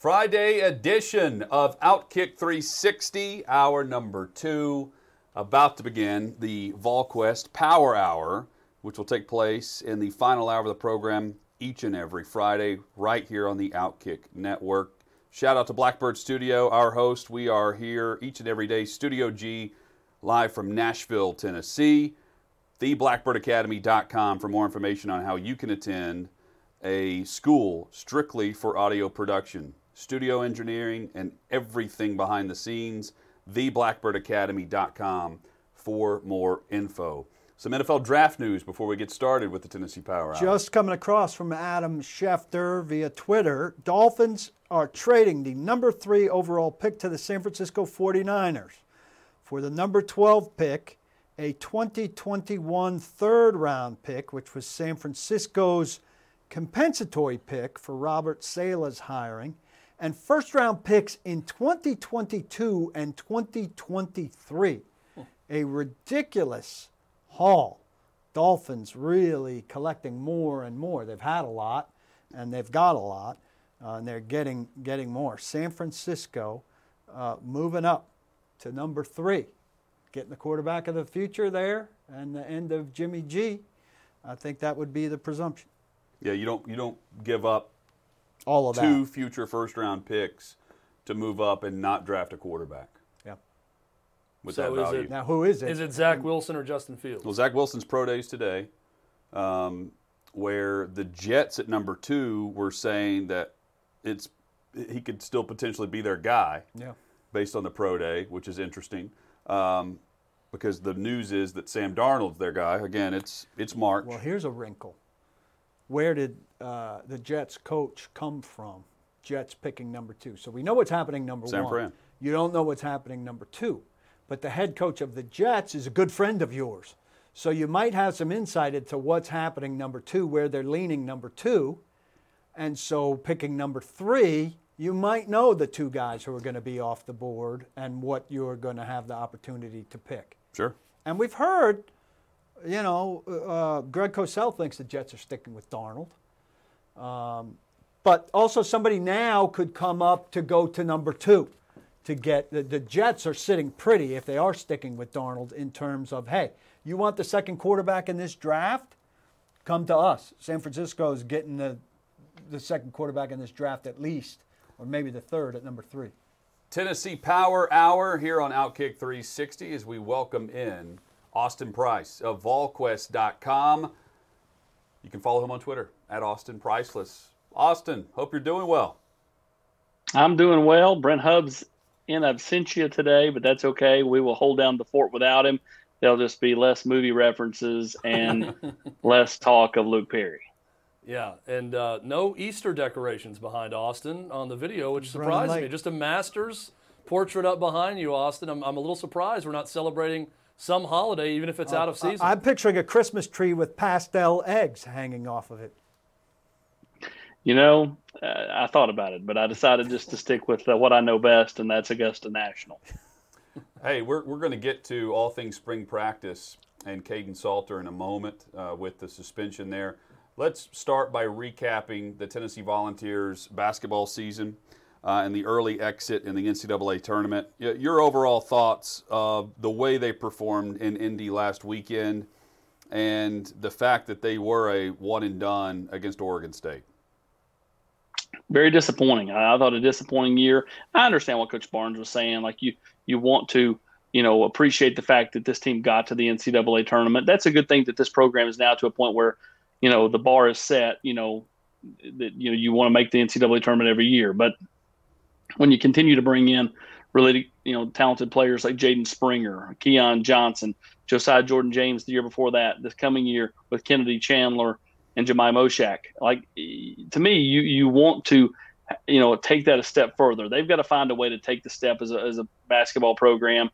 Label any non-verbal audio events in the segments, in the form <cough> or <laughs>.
Friday edition of Outkick 360, hour number two, about to begin the VolQuest Power Hour, which will take place in the final hour of the program each and every Friday, right here on the Outkick Network. Shout out to Blackbird Studio, our host. We are here each and every day, Studio G, live from Nashville, Tennessee. TheBlackbirdAcademy.com for more information on how you can attend a school strictly for audio production studio engineering, and everything behind the scenes. TheBlackbirdAcademy.com for more info. Some NFL draft news before we get started with the Tennessee Power Hour. Just coming across from Adam Schefter via Twitter Dolphins are trading the number three overall pick to the San Francisco 49ers for the number 12 pick, a 2021 third round pick, which was San Francisco's compensatory pick for Robert Saleh's hiring and first round picks in 2022 and 2023. A ridiculous haul. Dolphins really collecting more and more. They've had a lot and they've got a lot uh, and they're getting, getting more. San Francisco uh, moving up to number three, getting the quarterback of the future there and the end of Jimmy G. I think that would be the presumption. Yeah, you don't you don't give up all of two that. future first round picks to move up and not draft a quarterback. Yeah. With So that is value. it- Now, who is it? Is it Zach Wilson or Justin Fields? Well, Zach Wilson's pro days today, um, where the Jets at number two were saying that it's he could still potentially be their guy Yeah. based on the pro day, which is interesting. Um, because the news is that Sam Darnold's their guy. Again, it's it's March. Well, here's a wrinkle. Where did uh, the Jets coach come from? Jets picking number two. So we know what's happening number San one. Fran. You don't know what's happening number two. But the head coach of the Jets is a good friend of yours. So you might have some insight into what's happening number two, where they're leaning number two. And so picking number three, you might know the two guys who are going to be off the board and what you're going to have the opportunity to pick. sure. And we've heard, you know, uh, Greg Cosell thinks the Jets are sticking with Darnold. Um, but also, somebody now could come up to go to number two to get the, the Jets are sitting pretty if they are sticking with Darnold in terms of, hey, you want the second quarterback in this draft? Come to us. San Francisco is getting the, the second quarterback in this draft at least, or maybe the third at number three. Tennessee Power Hour here on Outkick 360 as we welcome in Austin Price of VolQuest.com. You can follow him on Twitter at Austin Priceless. Austin, hope you're doing well. I'm doing well. Brent Hubbs in absentia today, but that's okay. We will hold down the fort without him. There'll just be less movie references and <laughs> less talk of Luke Perry. Yeah, and uh, no Easter decorations behind Austin on the video, which surprised me. Just a Masters portrait up behind you, Austin. I'm, I'm a little surprised we're not celebrating some holiday, even if it's out of season. I- I'm picturing a Christmas tree with pastel eggs hanging off of it. You know, uh, I thought about it, but I decided just to stick with uh, what I know best, and that's Augusta National. <laughs> Hey, we're, we're going to get to all things spring practice and Kaidon Salter in a moment uh, with the suspension there. Let's start by recapping the Tennessee Volunteers basketball season uh, and the early exit in the NCAA tournament. Your overall thoughts of the way they performed in Indy last weekend and the fact that they were a one and done against Oregon State. very disappointing. I, thought a disappointing year. I understand what Coach Barnes was saying. Like you, you want to, you know, appreciate the fact that this team got to the NCAA tournament. That's a good thing that this program is now to a point where, you know, the bar is set. You know, that you know you want to make the NCAA tournament every year, but when you continue to bring in really, you know, talented players like Jaden Springer, Keon Johnson, Josiah Jordan James the year before that, this coming year with Kennedy Chandler and Jahmai Mashack. Like to me, you you want to you know take that a step further. They've got to find a way to take the step as a, as a basketball program.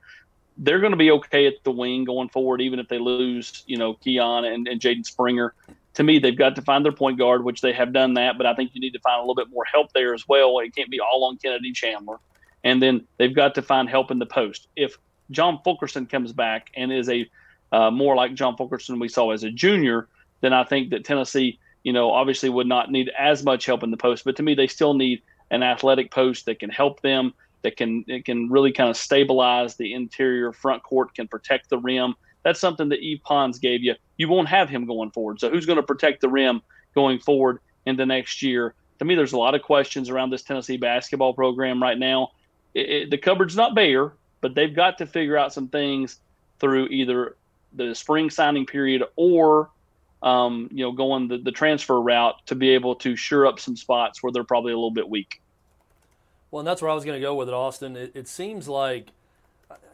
They're going to be okay at the wing going forward, even if they lose, you know, Keon and, and Jaden Springer. To me, they've got to find their point guard, which they have done that, but I think you need to find a little bit more help there as well. It can't be all on Kennedy Chandler. And then they've got to find help in the post. If John Fulkerson comes back and is a uh, more like John Fulkerson we saw as a junior, then I think that Tennessee, you know, obviously would not need as much help in the post. But to me, they still need an athletic post that can help them, that can it can really kind of stabilize the interior front court, can protect the rim. That's something that Yves Pons gave you. You won't have him going forward. So who's going to protect the rim going forward in the next year? To me, there's a lot of questions around this Tennessee basketball program right now. It, it, the cupboard's not bare, but they've got to figure out some things through either the spring signing period or um, you know, going the, the transfer route to be able to shore up some spots where they're probably a little bit weak. Well, and that's where I was going to go with it, Austin. It, it seems like,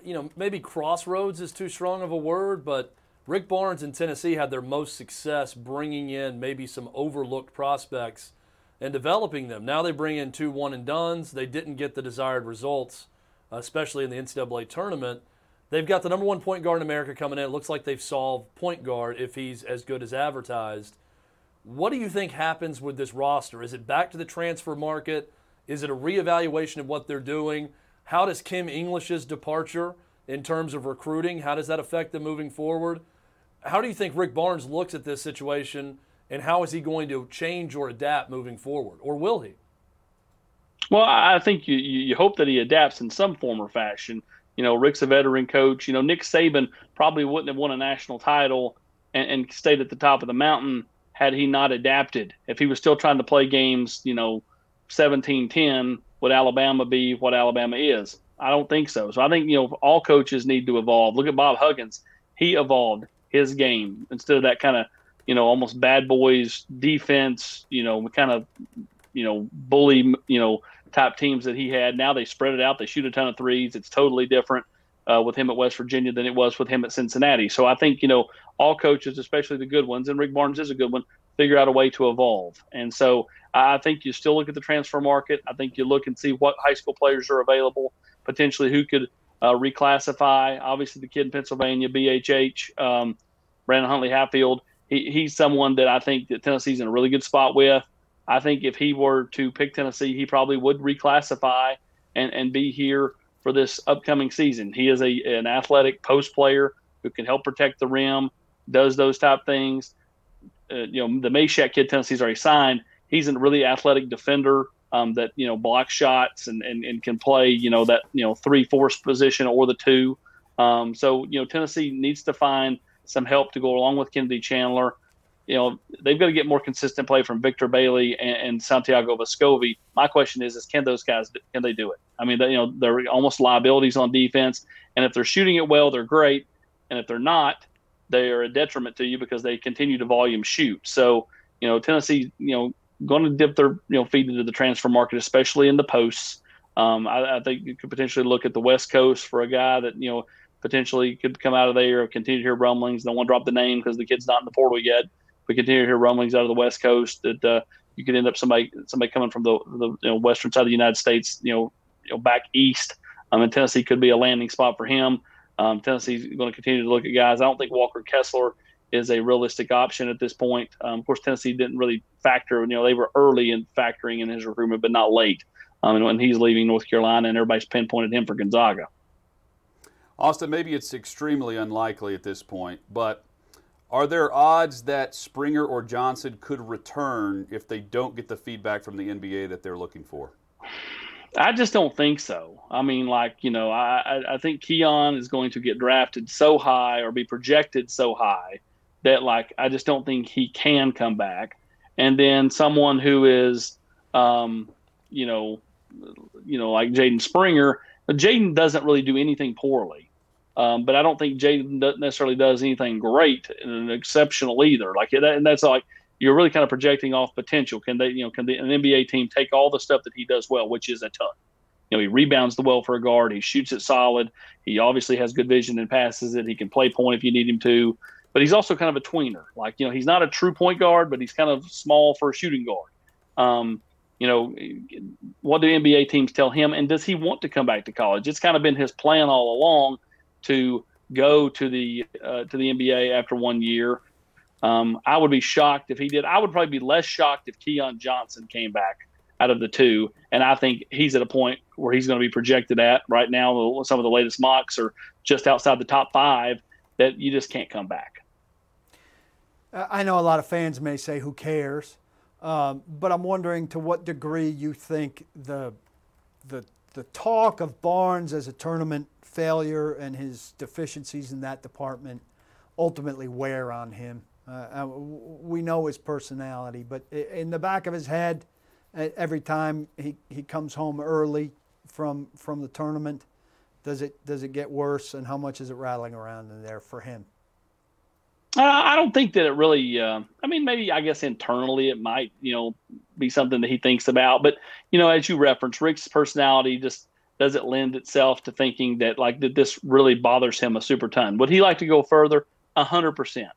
you know, maybe crossroads is too strong of a word, but Rick Barnes in Tennessee had their most success bringing in maybe some overlooked prospects and developing them. Now they bring in two one and duns. They didn't get the desired results, especially in the NCAA tournament. They've got the number one point guard in America coming in. It looks like they've solved point guard if he's as good as advertised. What do you think happens with this roster? Is it back to the transfer market? Is it a reevaluation of what they're doing? How does Kim English's departure in terms of recruiting, how does that affect them moving forward? How do you think Rick Barnes looks at this situation and how is he going to change or adapt moving forward? Or will he? Well, I think you, you hope that he adapts in some form or fashion. You know, Rick's a veteran coach. You know, Nick Saban probably wouldn't have won a national title and, and stayed at the top of the mountain had he not adapted. If he was still trying to play games, you know, 17 10, would Alabama be what Alabama is? I don't think so. So I think, you know, all coaches need to evolve. Look at Bob Huggins. He evolved his game instead of that kind of, you know, almost bad boys defense, you know, kind of, you know, bully, you know, type teams that he had. Now they spread it out. They shoot a ton of threes. It's totally different uh, with him at West Virginia than it was with him at Cincinnati. So I think you know all coaches, especially the good ones, and Rick Barnes is a good one, figure out a way to evolve. And so I think you still look at the transfer market. I think you look and see what high school players are available, potentially who could uh, reclassify. Obviously, the kid in Pennsylvania, BHH, um, Brandon Huntley Hatfield. He, he's someone that I think that Tennessee's in a really good spot with. I think if he were to pick Tennessee, he probably would reclassify and, and be here for this upcoming season. He is a an athletic post player who can help protect the rim, does those type things. Uh, you know, the Mashack kid Tennessee's already signed. He's a really athletic defender um, that you know blocks shots and, and, and can play you know that you know three four position or the two. Um, so you know Tennessee needs to find some help to go along with Kennedy Chandler you know, they've got to get more consistent play from Victor Bailey and, and Santiago Vescovi. My question is, is can those guys can they do it? I mean, they, you know, they're almost liabilities on defense, and if they're shooting it well, they're great, and if they're not, they are a detriment to you because they continue to volume shoot. So, you know, Tennessee, you know, going to dip their you know feet into the transfer market, especially in the posts. Um, I, I think you could potentially look at the West Coast for a guy that you know potentially could come out of there. Continue to hear rumblings. Don't want to drop the name because the kid's not in the portal yet we continue to hear rumblings out of the West Coast that uh, you could end up somebody somebody coming from the, the you know, western side of the United States, you know, you know back east. Um, and Tennessee could be a landing spot for him. Um, Tennessee's going to continue to look at guys. I don't think Walker Kessler is a realistic option at this point. Um, of course, Tennessee didn't really factor. You know, they were early in factoring in his recruitment, but not late. Um, and when he's leaving North Carolina, and everybody's pinpointed him for Gonzaga. Austin, maybe it's extremely unlikely at this point, but are there odds that Springer or Johnson could return if they don't get the feedback from the NBA that they're looking for? I just don't think so. I mean, like you know, I I think Keon is going to get drafted so high or be projected so high that like I just don't think he can come back. And then someone who is, um, you know, you know, like Jaden Springer. Jaden doesn't really do anything poorly. Um, but I don't think Jaden necessarily does anything great and exceptional either. Like that, and that's like you're really kind of projecting off potential. Can they, you know, can the, an NBA team take all the stuff that he does well, which is a ton? You know, he rebounds the well for a guard. He shoots it solid. He obviously has good vision and passes it. He can play point if you need him to. But he's also kind of a tweener. Like you know, he's not a true point guard, but he's kind of small for a shooting guard. Um, you know, what do NBA teams tell him? And does he want to come back to college? It's kind of been his plan all along to go to the uh, to the NBA after one year. Um, I would be shocked if he did. I would probably be less shocked if Keon Johnson came back out of the two. And I think he's at a point where he's going to be projected at right now. Some of the latest mocks are just outside the top five that you just can't come back. I know a lot of fans may say, "Who cares?" Um, but I'm wondering to what degree you think the the the talk of Barnes as a tournament failure and his deficiencies in that department ultimately wear on him. Uh, we know his personality, but in the back of his head, every time he, he comes home early from from the tournament, does it does it get worse, and how much is it rattling around in there for him? Uh, I don't think that it really. Uh, I mean, maybe I guess internally it might, you know, be something that he thinks about. But you know, as you reference, Rick's personality just doesn't lend itself to thinking that like that this really bothers him a super ton. Would he like to go further? A hundred percent.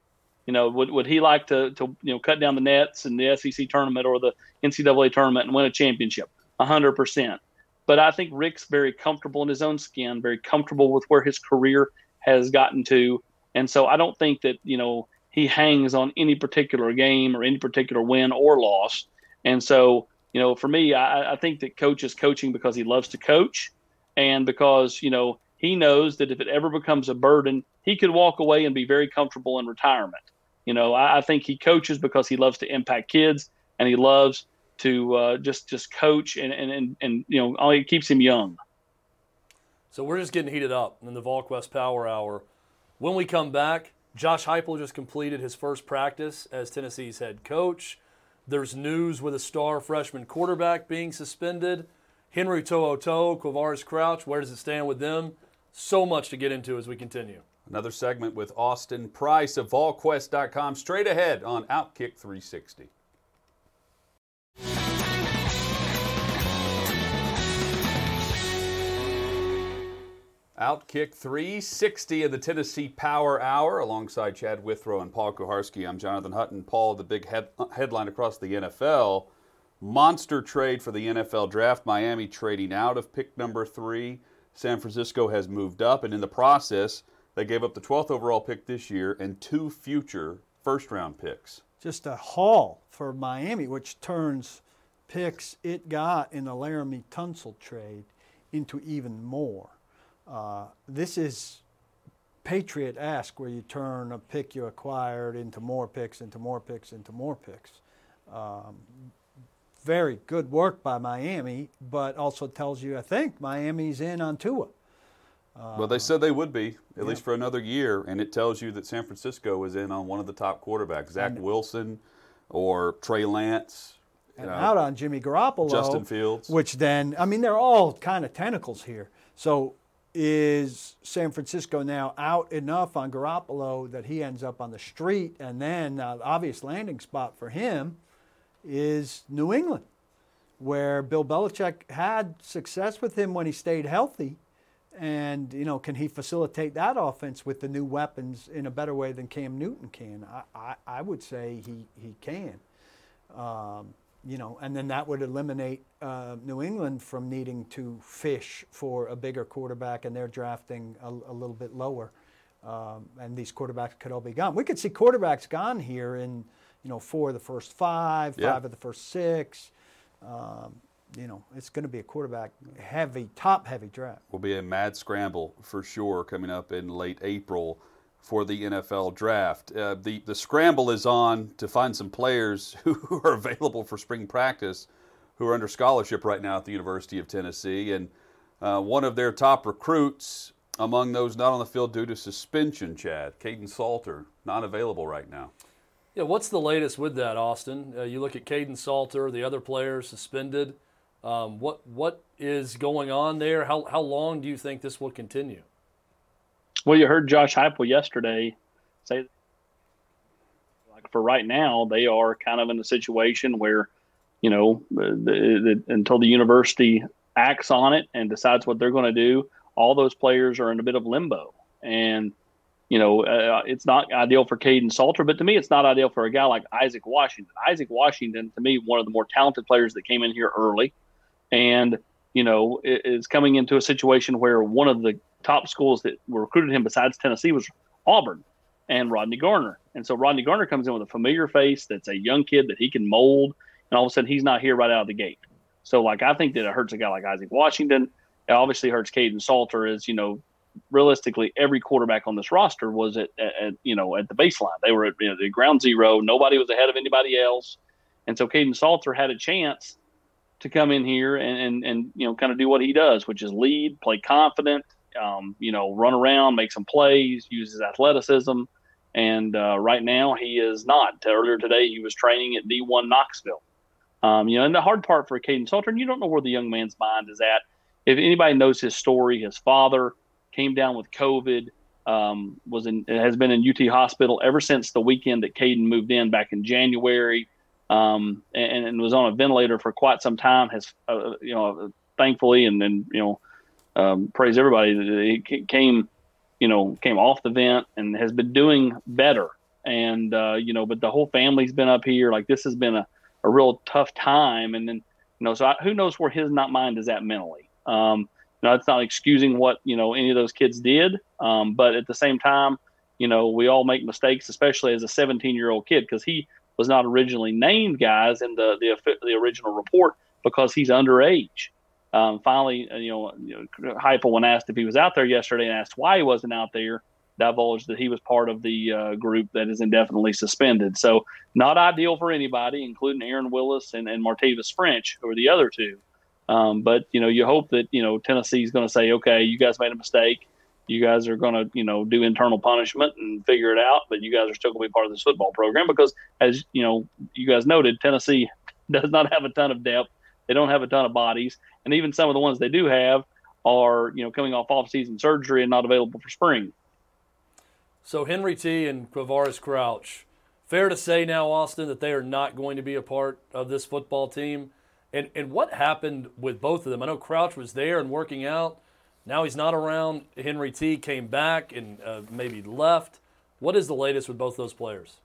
You know, would, would he like to, to you know cut down the nets in the SEC tournament or the NCAA tournament and win a championship? Hundred percent. But I think Rick's very comfortable in his own skin, very comfortable with where his career has gotten to, and so I don't think that you know he hangs on any particular game or any particular win or loss. And so you know, for me, I, I think that coach is coaching because he loves to coach, and because you know he knows that if it ever becomes a burden, he could walk away and be very comfortable in retirement. You know, I, I think he coaches because he loves to impact kids and he loves to uh, just just coach and, and, and, and you know, it keeps him young. So we're just getting heated up in the VolQuest Power Hour. When we come back, Josh Heupel just completed his first practice as Tennessee's head coach. There's news with a star freshman quarterback being suspended. Henry To'oTo'o, Quavaris Crouch, where does it stand with them? So much to get into as we continue. Another segment with Austin Price of VolQuest.com straight ahead on Outkick 360. Outkick 360 of the Tennessee Power Hour alongside Chad Withrow and Paul Kuharsky. I'm Jonathan Hutton. Paul, the big head, uh, headline across the NFL monster trade for the NFL draft. Miami trading out of pick number three. San Francisco has moved up, and in the process, they gave up the 12th overall pick this year and two future first round picks. Just a haul for Miami, which turns picks it got in the Laremy Tunsil trade into even more. Uh, this is Patriot esque, where you turn a pick you acquired into more picks, into more picks, into more picks. Um, very good work by Miami, but also tells you, I think, Miami's in on Tua. Well, they said they would be, at yeah. least for another year, and it tells you that San Francisco is in on one of the top quarterbacks, Zach and, Wilson or Trey Lance. And know, out on Jimmy Garoppolo. Justin Fields. Which then, I mean, they're all kind of tentacles here. So is San Francisco now out enough on Garoppolo that he ends up on the street? And then uh, the obvious landing spot for him is New England, where Bill Belichick had success with him when he stayed healthy and you know, can he facilitate that offense with the new weapons in a better way than Cam Newton can? I, I, I would say he he can. Um, you know, and then that would eliminate uh, New England from needing to fish for a bigger quarterback, and they're drafting a, a little bit lower. Um, and these quarterbacks could all be gone. We could see quarterbacks gone here in, you know, four of the first five, yeah. five of the first six. Um, you know, it's going to be a quarterback heavy, top heavy draft. Will be a mad scramble for sure coming up in late April for the NFL draft. Uh, the the scramble is on to find some players <laughs> who are available for spring practice, who are under scholarship right now at the University of Tennessee, and uh, one of their top recruits among those not on the field due to suspension, Chad Kaidon Salter, not available right now. Yeah, what's the latest with that, Austin? Uh, you look at Kaidon Salter, the other players suspended. Um, what what is going on there? How how long do you think this will continue? Well, you heard Josh Heupel yesterday say, like for right now, they are kind of in a situation where, you know, the, the, until the university acts on it and decides what they're going to do, all those players are in a bit of limbo. And, you know, uh, it's not ideal for Kaidon Salter, but to me, it's not ideal for a guy like Isaac Washington. Isaac Washington, to me, one of the more talented players that came in here early. And, you know, is coming into a situation where one of the top schools that recruited him besides Tennessee was Auburn and Rodney Garner. And so Rodney Garner comes in with a familiar face that's a young kid that he can mold, and all of a sudden he's not here right out of the gate. So like I think that it hurts a guy like Isaac Washington. It obviously hurts Kaidon Salter as, you know, realistically every quarterback on this roster was at, at, you know at the baseline. They were at you know, the ground zero. Nobody was ahead of anybody else. And so Kaidon Salter had a chance to come in here and, and, and you know kind of do what he does, which is lead, play confident, um, you know, run around, make some plays, use his athleticism. And uh, right now, he is not. Earlier today, he was training at D1 Knoxville. Um, you know, and the hard part for Kaidon Salter, and you don't know where the young man's mind is at. If anybody knows his story, his father came down with COVID, um, was in has been in UT hospital ever since the weekend that Kaidon moved in back in January, um, and, and, was on a ventilator for quite some time. Has uh, you know, thankfully, and then you know, um, praise everybody that he came, you know, came off the vent and has been doing better. And uh, you know, but the whole family's been up here. Like this has been a a real tough time. And then, you know, so I, who knows where his not mind is at mentally. Um, you know, it's not excusing what, you know, any of those kids did. Um, but at the same time, you know, we all make mistakes, especially as a 17 year old kid, because he was not originally named guys in the, the, the original report because he's underage. Um, finally, uh, you know, you know, when asked if he was out there yesterday and asked why he wasn't out there, divulged that he was part of the uh, group that is indefinitely suspended. So not ideal for anybody, including Aaron Willis and, and Martavius French, who are the other two. Um, but you know, you hope that you know Tennessee is going to say, okay, you guys made a mistake. You guys are going to you know do internal punishment and figure it out, but you guys are still going to be part of this football program because, as you know, you guys noted, Tennessee <laughs> does not have a ton of depth. They don't have a ton of bodies, and even some of the ones they do have are you know coming off off-season surgery and not available for spring. So Henry T and Quavaris Crouch, fair to say now, Austin, that they are not going to be a part of this football team. And and what happened with both of them? I know Crouch was there and working out. Now he's not around. Henry T came back and uh, maybe left. What is the latest with both those players?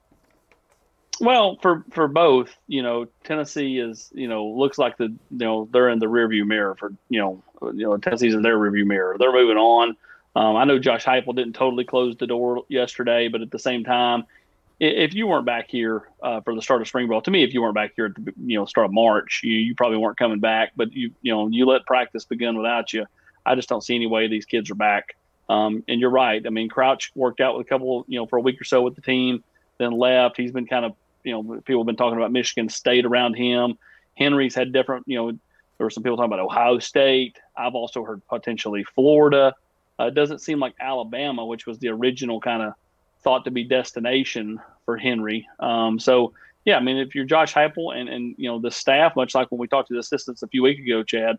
Well, for for both, you know, Tennessee is, you know, looks like the, you know, they're in the rearview mirror for, you know, you know, Tennessee's in their rearview mirror. They're moving on. Um, I know Josh Heupel didn't totally close the door yesterday, but at the same time, if you weren't back here uh, for the start of spring ball, to me, if you weren't back here at the you know start of March, you, you probably weren't coming back. But you you know you let practice begin without you. I just don't see any way these kids are back. Um, and you're right. I mean, Crouch worked out with a couple, you know, for a week or so with the team, then left. He's been kind of, you know, people have been talking about Michigan State around him. Henry's had different, you know, there were some people talking about Ohio State. I've also heard potentially Florida. Uh, it doesn't seem like Alabama, which was the original kind of thought to be destination for Henry. Um, so yeah, I mean, if you're Josh Heupel and and you know the staff, much like when we talked to the assistants a few weeks ago, Chad,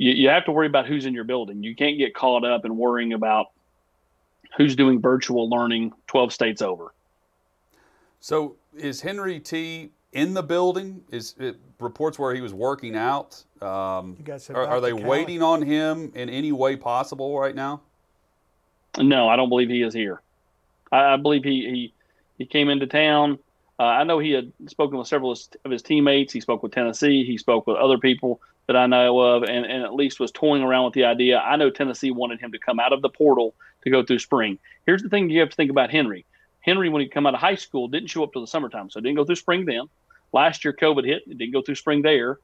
you, you have to worry about who's in your building. You can't get caught up in worrying about who's doing virtual learning 12 states over. So is Henry T in the building? Is it reports where he was working out? Um, you guys are, are they waiting on him in any way possible right now? No, I don't believe he is here. I, I believe he, he he came into town. Uh, I know he had spoken with several of his teammates. He spoke with Tennessee. He spoke with other people that I know of, and, and at least was toying around with the idea. I know Tennessee wanted him to come out of the portal to go through spring. Here's the thing you have to think about Henry. Henry, when he come out of high school, didn't show up till the summertime, so didn't go through spring then. Last year, COVID hit, it didn't go through spring there,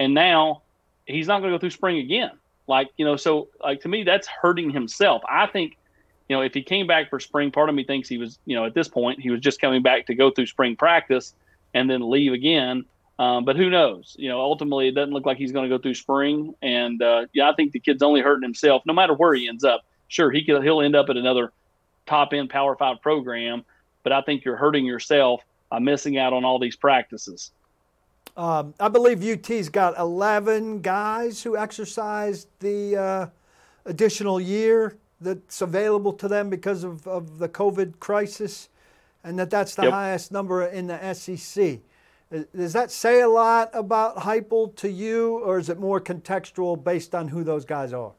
and now he's not going to go through spring again. Like you know, so like to me, that's hurting himself. I think, you know, if he came back for spring, part of me thinks he was, you know, at this point he was just coming back to go through spring practice and then leave again. Um, but who knows? You know, ultimately, it doesn't look like he's going to go through spring. And uh, yeah, I think the kid's only hurting himself. No matter where he ends up, sure he could, he'll end up at another top end Power Five program. But I think you're hurting yourself by missing out on all these practices. Um, I believe UT's got 11 guys who exercised the uh, additional year that's available to them because of, of the COVID crisis, and that that's the yep. highest number in the SEC. Does that say a lot about Heupel to you, or is it more contextual based on who those guys are? A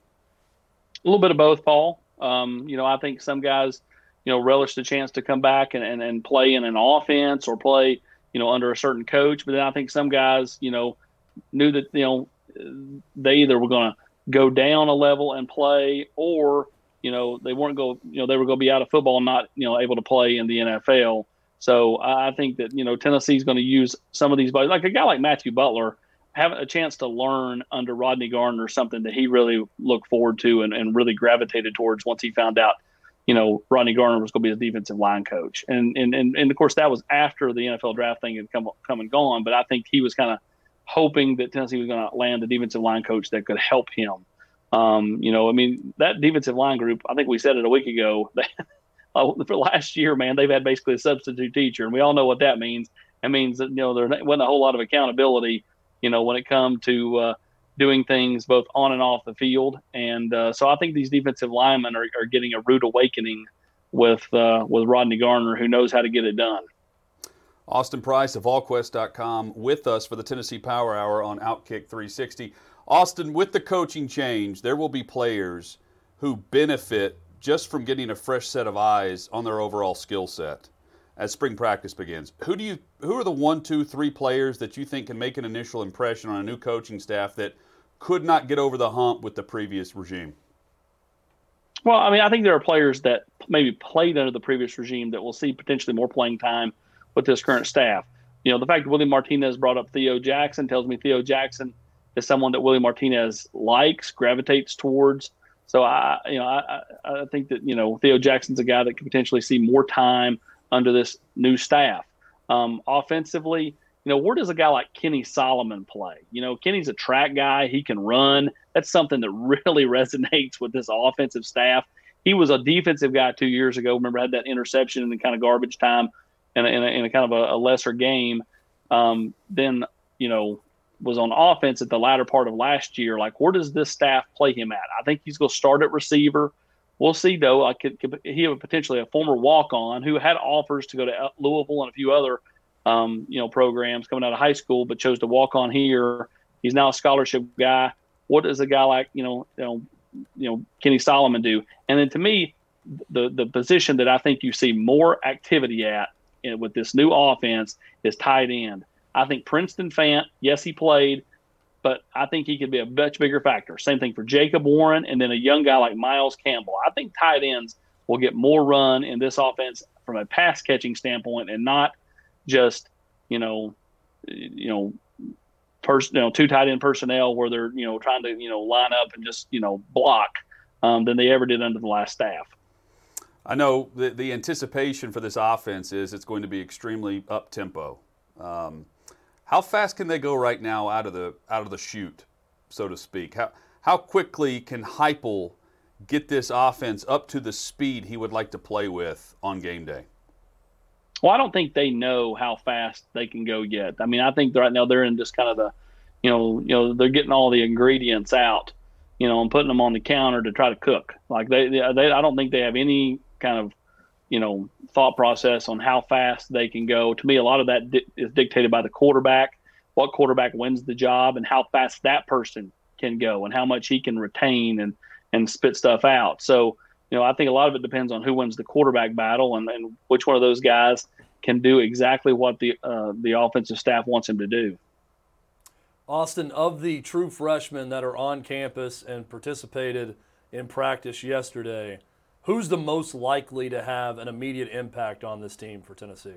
little bit of both, Paul. Um, you know, I think some guys, you know, relish the chance to come back and, and, and play in an offense or play, you know, under a certain coach. But then I think some guys, you know, knew that, you know, they either were going to go down a level and play or, you know, they weren't going, you know, they were going to be out of football and not, you know, able to play in the NFL. So I think that you know Tennessee's going to use some of these guys, like a guy like Matthew Butler, having a chance to learn under Rodney Garner something that he really looked forward to and, and really gravitated towards once he found out, you know, Rodney Garner was going to be his defensive line coach. And, and and and of course that was after the NFL draft thing had come come and gone. But I think he was kind of hoping that Tennessee was going to land a defensive line coach that could help him. Um, you know, I mean, that defensive line group, I think we said it a week ago, <laughs> uh, for last year, man, they've had basically a substitute teacher, and we all know what that means. It means that you know there wasn't a whole lot of accountability, you know, when it come to uh, doing things both on and off the field. And uh, so I think these defensive linemen are, are getting a rude awakening with uh, with Rodney Garner, who knows how to get it done. Austin Price of VolQuest.com with us for the Tennessee Power Hour on Outkick 360. Austin, with the coaching change, there will be players who benefit just from getting a fresh set of eyes on their overall skill set as spring practice begins. Who do you who are the one, two, three players that you think can make an initial impression on a new coaching staff that could not get over the hump with the previous regime? Well, I mean, I think there are players that maybe played under the previous regime that will see potentially more playing time with this current staff. You know, the fact that Willie Martinez brought up Theo Jackson tells me Theo Jackson is someone that Willie Martinez likes, gravitates towards. So I, you know, I, I think that you know Theo Jackson's a guy that could potentially see more time under this new staff. Um, offensively, you know, where does a guy like Kenny Solomon play? You know, Kenny's a track guy; he can run. That's something that <laughs> really resonates with this offensive staff. He was a defensive guy two years ago. Remember, had that interception in the kind of garbage time, in a, in a, in a kind of a, a lesser game. Um, then you know was on offense at the latter part of last year. Like, where does this staff play him at? I think he's going to start at receiver. We'll see, though. I could, could, he have potentially a former walk on who had offers to go to Louisville and a few other, um, you know, programs coming out of high school, but chose to walk on here. He's now a scholarship guy. What does a guy like you know, you know, you know, Kenny Solomon do? And then to me, the the position that I think you see more activity at with this new offense is tight end. I think Princeton Fant, yes, he played, but I think he could be a much bigger factor. Same thing for Jacob Warren and then a young guy like Miles Campbell. I think tight ends will get more run in this offense from a pass catching standpoint and not just, you know, you know, person, you know, two tight end personnel where they're, you know, trying to, you know, line up and just, you know, block um, than they ever did under the last staff. I know the, the anticipation for this offense is it's going to be extremely up tempo. Um, how fast can they go right now out of the out of the chute, so to speak? How how quickly can Heupel get this offense up to the speed he would like to play with on game day? Well, I don't think they know how fast they can go yet. I mean, I think right now they're in just kind of the, you know, you know, they're getting all the ingredients out, you know, and putting them on the counter to try to cook. Like they, they, I don't think they have any kind of you know thought process on how fast they can go. To me, a lot of that di- is dictated by the quarterback. What quarterback wins the job, and how fast that person can go, and how much he can retain and and spit stuff out. So, you know, I think a lot of it depends on who wins the quarterback battle and, and which one of those guys can do exactly what the uh, the offensive staff wants him to do. Austin, of the true freshmen that are on campus and participated in practice yesterday, who's the most likely to have an immediate impact on this team for Tennessee?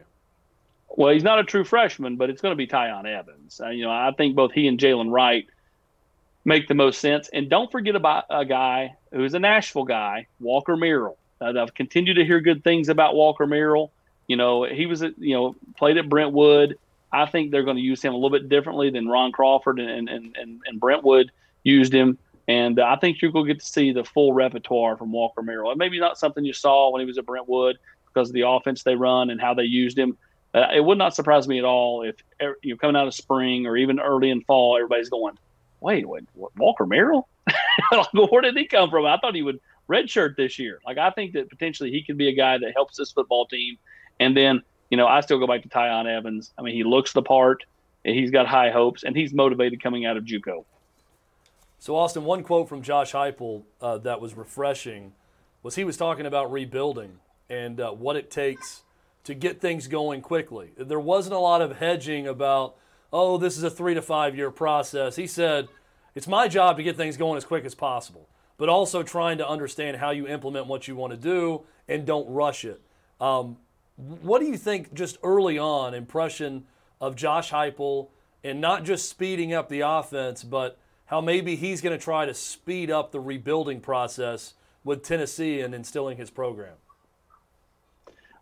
Well, he's not a true freshman, but it's going to be Tiyon Evans. Uh, you know, I think both he and Jaylen Wright make the most sense. And don't forget about a guy who's a Nashville guy, Walker Merrill. Uh, I've continued to hear good things about Walker Merrill. You know, he was, you know, played at Brentwood. I think they're going to use him a little bit differently than Ron Crawford and, and, and, and Brentwood used him. And I think you're going to get to see the full repertoire from Walker Merrill. And maybe not something you saw when he was at Brentwood because of the offense they run and how they used him. Uh, it would not surprise me at all if er, you know coming out of spring or even early in fall, everybody's going, "Wait, wait, what, Walker Merrill? <laughs> Where did he come from? I thought he would redshirt this year." Like I think that potentially he could be a guy that helps this football team. And then you know, I still go back to Tiyon Evans. I mean, he looks the part, he's got high hopes, and he's motivated coming out of JUCO. So, Austin, one quote from Josh Heupel uh, that was refreshing was he was talking about rebuilding and uh, what it takes to get things going quickly. There wasn't a lot of hedging about, oh, this is a three to five year process. He said, it's my job to get things going as quick as possible, but also trying to understand how you implement what you want to do and don't rush it. Um, what do you think, just early on, impression of Josh Heupel and not just speeding up the offense, but how maybe he's going to try to speed up the rebuilding process with Tennessee and instilling his program?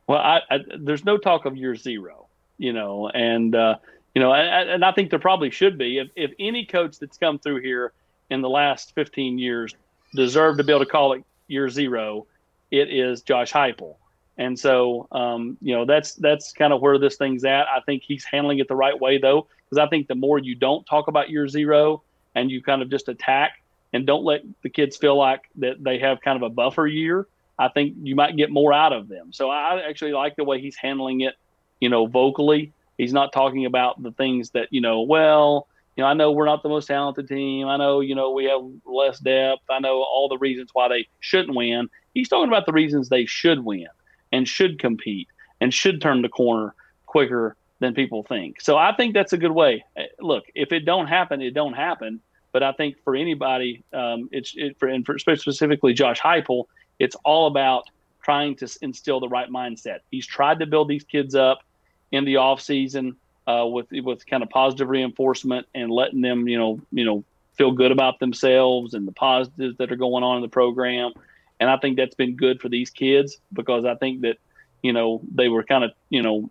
Well, I, I, there's no talk of year zero, you know, and uh, you know, and, and I think there probably should be. If, if any coach that's come through here in the last 15 years deserved to be able to call it year zero, it is Josh Heupel. And so, um, you know, that's that's kind of where this thing's at. I think he's handling it the right way, though, because I think the more you don't talk about year zero and you kind of just attack and don't let the kids feel like that they have kind of a buffer year, I think you might get more out of them. So I actually like the way he's handling it, you know, vocally. He's not talking about the things that, you know, well, you know, I know we're not the most talented team. I know, you know, we have less depth. I know all the reasons why they shouldn't win. He's talking about the reasons they should win and should compete and should turn the corner quicker than people think. So I think that's a good way. Eh, look, if it don't happen, it don't happen. But I think for anybody, um, it's it, for and for specifically Josh Heupel, it's all about trying to instill the right mindset. He's tried to build these kids up in the off season uh, with with kind of positive reinforcement and letting them, you know, you know, feel good about themselves and the positives that are going on in the program. And I think that's been good for these kids because I think that, you know, they were kind of, you know,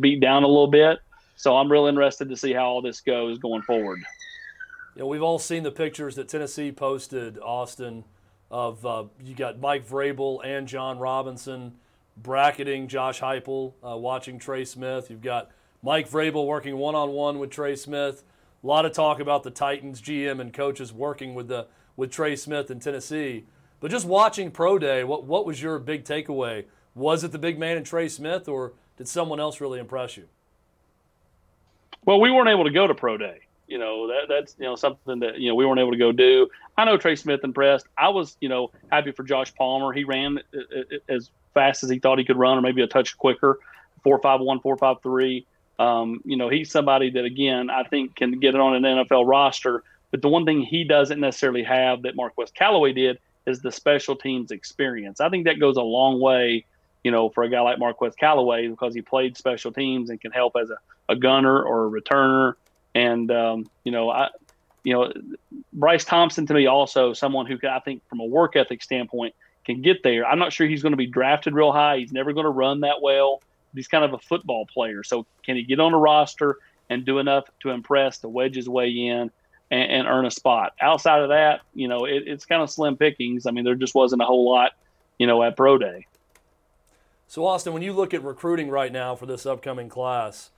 beat down a little bit. So I'm real interested to see how all this goes going forward. You know, we've all seen the pictures that Tennessee posted, Austin, of uh, you got Mike Vrabel and Jon Robinson bracketing Josh Heupel, uh, watching Trey Smith. You've got Mike Vrabel working one on one with Trey Smith. A lot of talk about the Titans GM and coaches working with the with Trey Smith in Tennessee. But just watching pro day, what what was your big takeaway? Was it the big man in Trey Smith, or did someone else really impress you? Well, we weren't able to go to pro day. You know that that's you know something that you know we weren't able to go do. I know Trey Smith impressed. I was you know happy for Josh Palmer. He ran uh, uh, as fast as he thought he could run, or maybe a touch quicker. Four five one, four five three. Um, you know he's somebody that again I think can get it on an NFL roster. But the one thing he doesn't necessarily have that Marquez Callaway did is the special teams experience. I think that goes a long way, you know, for a guy like Marquez Callaway because he played special teams and can help as a, a gunner or a returner and um, you know, I, you know, Bryce Thompson to me also someone who can, I think from a work ethic standpoint can get there. I'm not sure he's going to be drafted real high. He's never going to run that well. He's kind of a football player. So can he get on a roster and do enough to impress to wedge his way in and, and earn a spot? Outside of that, you know, it, it's kind of slim pickings. I mean, there just wasn't a whole lot, you know, at pro day. So Austin, when you look at recruiting right now for this upcoming class,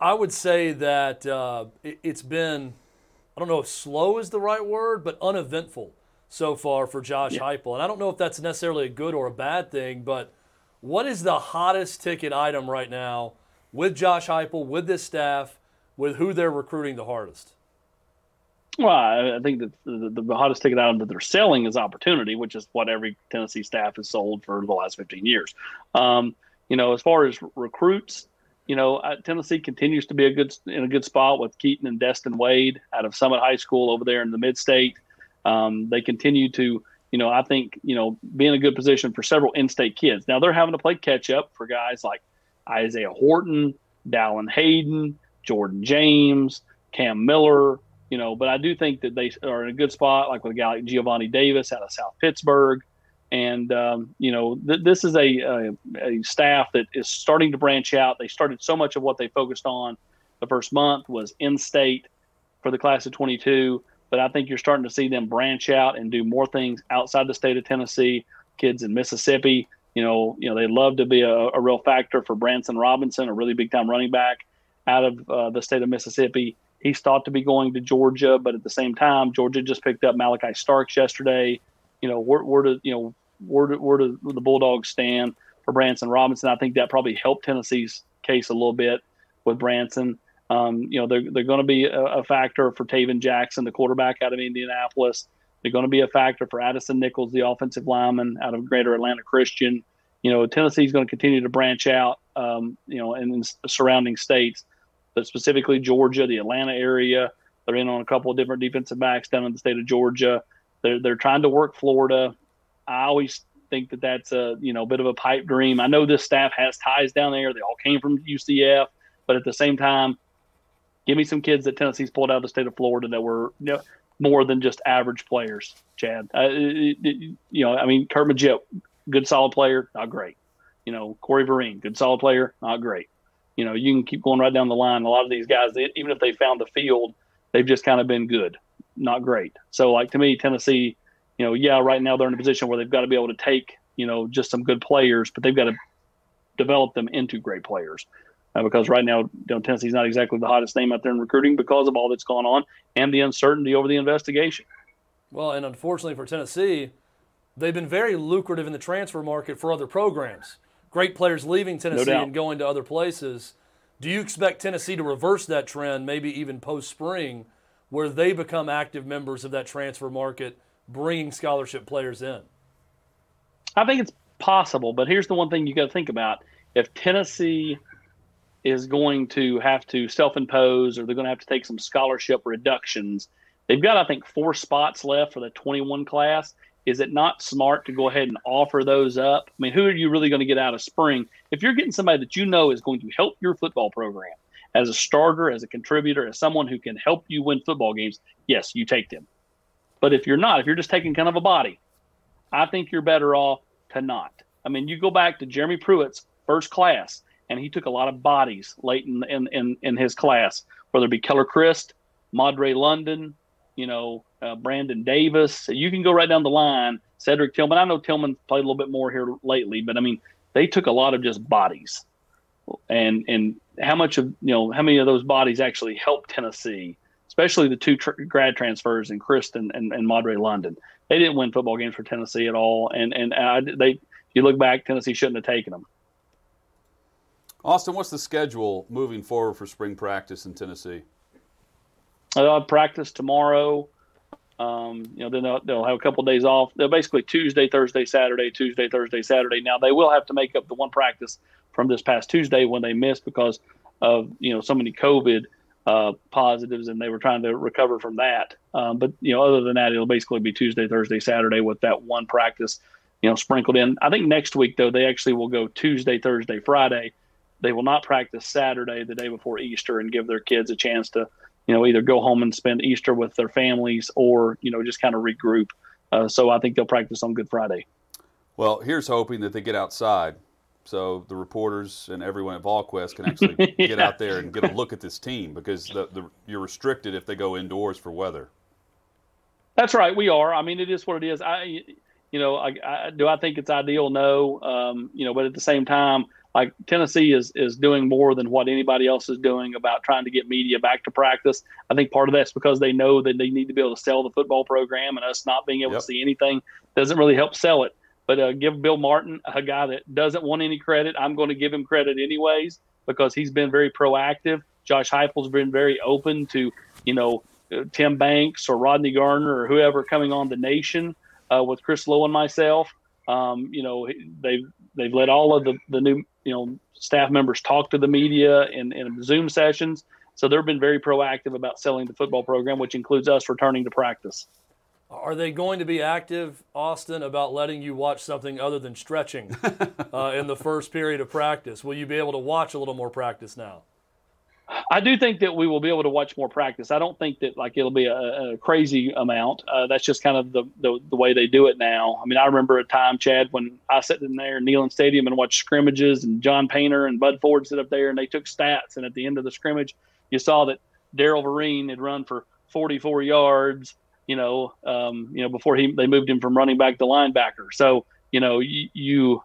I would say that uh, it, has been, I don't know if slow is the right word, but uneventful so far for Josh yeah. Heupel. And I don't know if that's necessarily a good or a bad thing, but what is the hottest ticket item right now with Josh Heupel, with this staff, with who they're recruiting the hardest? Well, I think that the, the, hottest ticket item that they're selling is opportunity, which is what every Tennessee staff has sold for the last 15 years. Um, you know, as far as recruits, you know, Tennessee continues to be a good in a good spot with Keaton and Destin Wade out of Summit High School over there in the Mid-State. Um, they continue to, you know, I think, you know, be in a good position for several in-state kids. Now they're having to play catch up for guys like Isaiah Horton, Dallan Hayden, Jordan James, Cam Miller, you know, but I do think that they are in a good spot, like with a guy like Giovanni Davis out of South Pittsburg. And um, you know, th- this is a, a, a, staff that is starting to branch out. They started so much of what they focused on the first month was in state for the class of 22. But I think you're starting to see them branch out and do more things outside the state of Tennessee. Kids in Mississippi, you know, you know, they love to be a, a real factor for Branson Robinson, a really big time running back out of uh, the state of Mississippi. He's thought to be going to Georgia, but at the same time, Georgia just picked up Malachi Starks yesterday. You know, where, where do you know where where do the Bulldogs stand? for Branson Robinson. I think that probably helped Tennessee's case a little bit with Branson. Um, you know, they're, they're going to be a, a, factor for Tayven Jackson, the quarterback out of Indianapolis. They're going to be a factor for Addison Nichols, the offensive lineman out of Greater Atlanta Christian. You know, Tennessee's going to continue to branch out, um, you know, in, in surrounding states, but specifically Georgia, the Atlanta area. They're in on a couple of different defensive backs down in the state of Georgia. They're, they're trying to work Florida. I always think that that's a you know bit of a pipe dream. I know this staff has ties down there. They all came from UCF, but at the same time, give me some kids that Tennessee's pulled out of the state of Florida that were you know, more than just average players. Chad, uh, it, it, you know, I mean, Curt Maggitt, good solid player, not great. You know, Corey Vereen, good solid player, not great. You know, you can keep going right down the line. A lot of these guys, even if they found the field, they've just kind of been good, not great. So, like to me, Tennessee, you know, yeah, right now they're in a position where they've got to be able to take, you know, just some good players, but they've got to develop them into great players. Uh, because right now, you know, Tennessee's not exactly the hottest name out there in recruiting because of all that's gone on and the uncertainty over the investigation. Well, and unfortunately for Tennessee, they've been very lucrative in the transfer market for other programs. Great players leaving Tennessee no and going to other places. Do you expect Tennessee to reverse that trend, maybe even post spring, where they become active members of that transfer market, bringing scholarship players in? I think it's possible, but here's the one thing you got to think about: if Tennessee is going to have to self-impose, or they're going to have to take some scholarship reductions, they've got I think four spots left for the 21 class is it not smart to go ahead and offer those up? I mean, who are you really going to get out of spring? If you're getting somebody that you know is going to help your football program as a starter, as a contributor, as someone who can help you win football games, yes, you take them. But if you're not, if you're just taking kind of a body, I think you're better off to not. I mean, you go back to Jeremy Pruitt's first class, and he took a lot of bodies late in in, in, in his class, whether it be Keller Chryst, Madre London, you know, uh, Brandon Davis. You can go right down the line. Cedric Tillman. I know Tillman played a little bit more here lately, but I mean, they took a lot of just bodies, and and how much of you know how many of those bodies actually helped Tennessee, especially the two tr- grad transfers in Kristen and, and Madre London. They didn't win football games for Tennessee at all, and and I, they. You look back, Tennessee shouldn't have taken them. Austin, what's the schedule moving forward for spring practice in Tennessee? Uh, practice tomorrow. Um, you know, then they'll, they'll, have a couple of days off. They'll basically Tuesday, Thursday, Saturday, Tuesday, Thursday, Saturday. Now they will have to make up the one practice from this past Tuesday when they missed because of you know so many COVID uh, positives, and they were trying to recover from that. Um, but you know, other than that, it'll basically be Tuesday, Thursday, Saturday with that one practice, you know, sprinkled in. I think next week though they actually will go Tuesday, Thursday, Friday. They will not practice Saturday, the day before Easter, and give their kids a chance to you know, either go home and spend Easter with their families or, you know, just kind of regroup. Uh, so I think they'll practice on Good Friday. Well, here's hoping that they get outside so the reporters and everyone at VolQuest can actually yeah. <laughs> get out there and get a look at this team because the, the, you're restricted if they go indoors for weather. That's right. We are. I mean, it is what it is. I, you know, I, I do I think it's ideal? No. Um, you know, but at the same time, like Tennessee is is doing more than what anybody else is doing about trying to get media back to practice. I think part of that's because they know that they need to be able to sell the football program, and us not being able yep. to see anything doesn't really help sell it. But uh, give Bill Martin, a guy that doesn't want any credit, I'm going to give him credit anyways because he's been very proactive. Josh Heupel's been very open to you know uh, Tim Banks or Rodney Garner or whoever coming on the nation uh, with Chris Low and myself. Um, you know, they've they've let all of the, the new you know staff members talk to the media in, in Zoom sessions. So they've been very proactive about selling the football program, which includes us returning to practice. Are they going to be active, Austin, about letting you watch something other than stretching <laughs> uh, in the first period of practice? Will you be able to watch a little more practice now? I do think that we will be able to watch more practice. I don't think that like it'll be a, a crazy amount. Uh, that's just kind of the, the, the way they do it now. I mean, I remember a time, Chad, when I sat in there in Neyland Stadium and watched scrimmages, and John Painter and Bud Ford sit up there, and they took stats, and at the end of the scrimmage, you saw that Daryl Vereen had run for 44 yards. You know, um, you know before he they moved him from running back to linebacker. So you know you you,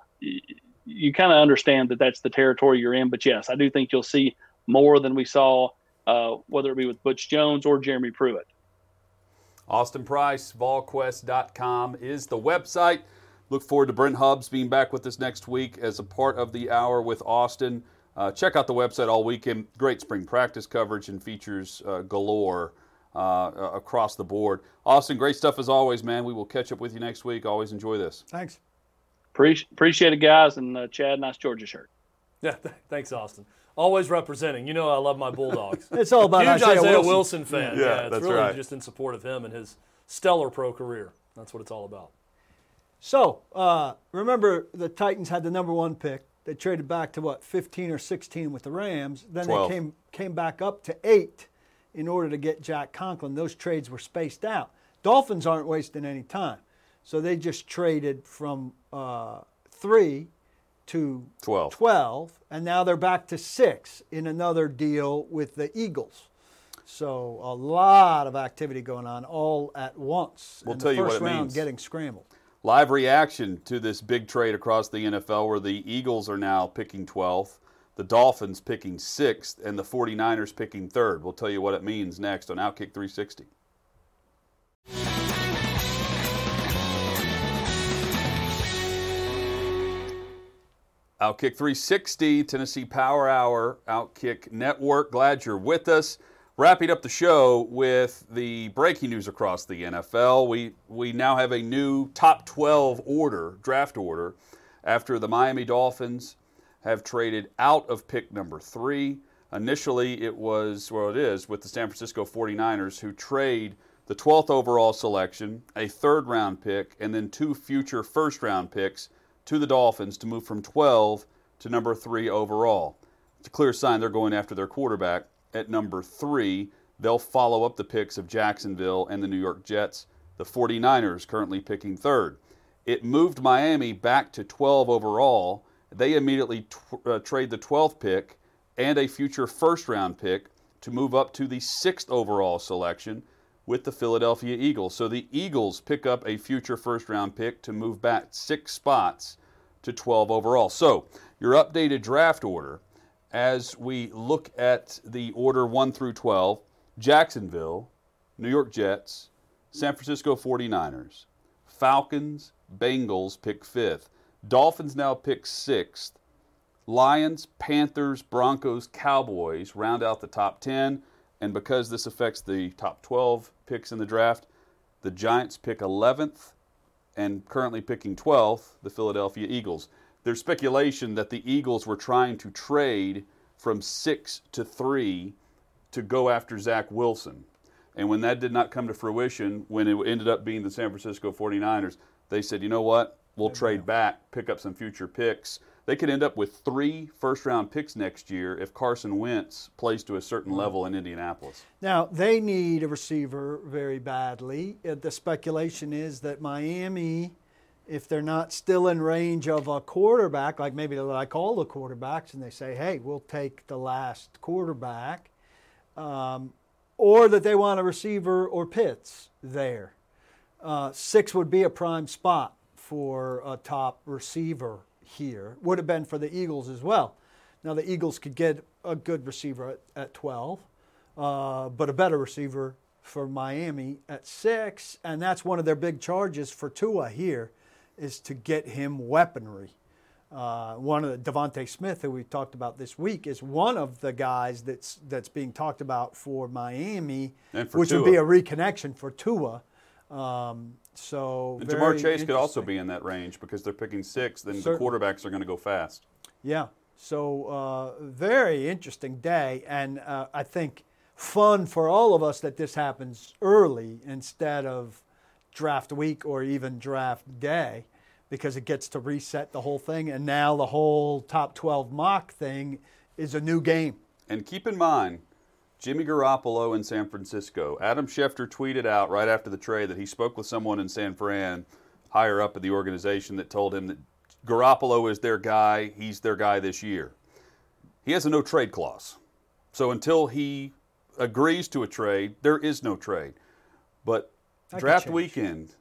you kind of understand that that's the territory you're in. But yes, I do think you'll see more than we saw, uh, whether it be with Butch Jones or Jeremy Pruitt. Austin Price, VolQuest.com is the website. Look forward to Brent Hubbs being back with us next week as a part of the hour with Austin. Uh, check out the website all weekend. Great spring practice coverage and features uh, galore uh, across the board. Austin, great stuff as always, man. We will catch up with you next week. Always enjoy this. Thanks. appreciate it, guys. And uh, Chad, nice Georgia shirt. Yeah, th- <laughs> thanks, Austin. Always representing. You know, I love my Bulldogs. <laughs> it's all about Huge Isaiah, Isaiah Wilson. Wilson, fan. Yeah, Yeah, it's that's really right. just in support of him and his stellar pro career. That's what it's all about. So uh, remember, the Titans had the number one pick. They traded back to what 15 or 16 with the Rams. Then 12. they came came back up to eight in order to get Jack Conklin. Those trades were spaced out. Dolphins aren't wasting any time, so they just traded from uh, three to 12. 12, and now they're back to six in another deal with the Eagles. So a lot of activity going on all at once. We'll tell the you what first it round means. getting scrambled. Live reaction to this big trade across the NFL where the Eagles are now picking 12th, the Dolphins picking 6th, and the 49ers picking 3rd. We'll tell you what it means next on Outkick 360. Outkick 360, Tennessee Power Hour, Outkick Network. Glad you're with us. Wrapping up the show with the breaking news across the NFL. We we now have a new top 12 order, draft order, after the Miami Dolphins have traded out of pick number three. Initially, it was, well, it is, with the San Francisco 49ers who trade the 12th overall selection, a third round pick, and then two future first round picks to the Dolphins to move from 12 to number three overall. It's a clear sign they're going after their quarterback at number three. They'll follow up the picks of Jacksonville and the New York Jets. The 49ers currently picking third. It moved Miami back to 12 overall. They immediately tw- uh, trade the 12th pick and a future first round pick to move up to the sixth overall selection with the Philadelphia Eagles. So the Eagles pick up a future first round pick to move back six spots to 12 overall. So your updated draft order as we look at the order 1 through 12 Jacksonville, New York Jets, San Francisco 49ers, Falcons, Bengals pick fifth, Dolphins now pick sixth, Lions, Panthers, Broncos, Cowboys round out the top 10. And because this affects the top 12 picks in the draft, the Giants pick 11th and currently picking 12th, the Philadelphia Eagles. There's speculation that the Eagles were trying to trade from 6 to 3 to go after Zach Wilson. And when that did not come to fruition, when it ended up being the San Francisco 49ers, they said, you know what? We'll trade back, pick up some future picks. They could end up with three first round picks next year if Carson Wentz plays to a certain level in Indianapolis. Now, they need a receiver very badly. Uh, The speculation is that Miami, if they're not still in range of a quarterback, like maybe they like all the quarterbacks, and they say, hey, we'll take the last quarterback, um, or that they want a receiver or Pitts there. Uh, six would be a prime spot for a top receiver here. Would have been for the Eagles as well. Now, the Eagles could get a good receiver at, at 12 uh, but a better receiver for Miami at six, and that's one of their big charges for Tua here, is to get him weaponry. Uh, one of the DeVonta Smith, who we talked about this week, is one of the guys that's that's being talked about for Miami, And for which would be a reconnection for Tua. Um, so And Ja'Marr Chase could also be in that range because they're picking six, then Certainly. the quarterbacks are going to go fast. Yeah. So uh, very interesting day, and uh, I think fun for all of us that this happens early instead of draft week or even draft day, because it gets to reset the whole thing. And now the whole top 12 mock thing is a new game. And keep in mind, Jimmy Garoppolo in San Francisco. Adam Schefter tweeted out right after the trade that he spoke with someone in San Fran, higher up at the organization, that told him that Garoppolo is their guy. He's their guy this year. He has a no trade clause. So until he agrees to a trade, there is no trade. But could draft weekend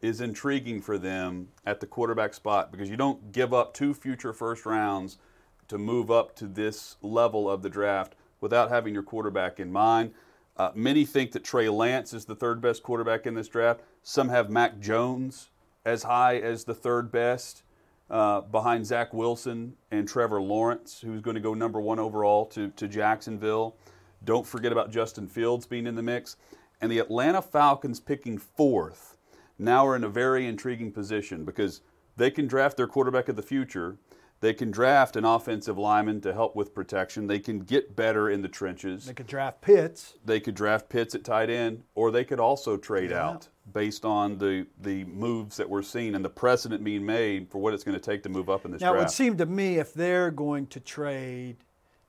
is intriguing for them at the quarterback spot because you don't give up two future first rounds to move up to this level of the draft without having your quarterback in mind. Uh, many think that Trey Lance is the third best quarterback in this draft. Some have Mac Jones as high as the third best uh, behind Zach Wilson and Trevor Lawrence, who's going to go number one overall to, to Jacksonville. Don't forget about Justin Fields being in the mix. And the Atlanta Falcons picking fourth now are in a very intriguing position because they can draft their quarterback of the future. They can draft an offensive lineman to help with protection. They can get better in the trenches. They could draft Pitts. They could draft Pitts at tight end, or they could also trade Yeah. out based on the, the moves that we're seeing and the precedent being made for what it's going to take to move up in this Now, it would seem to me if they're going to trade,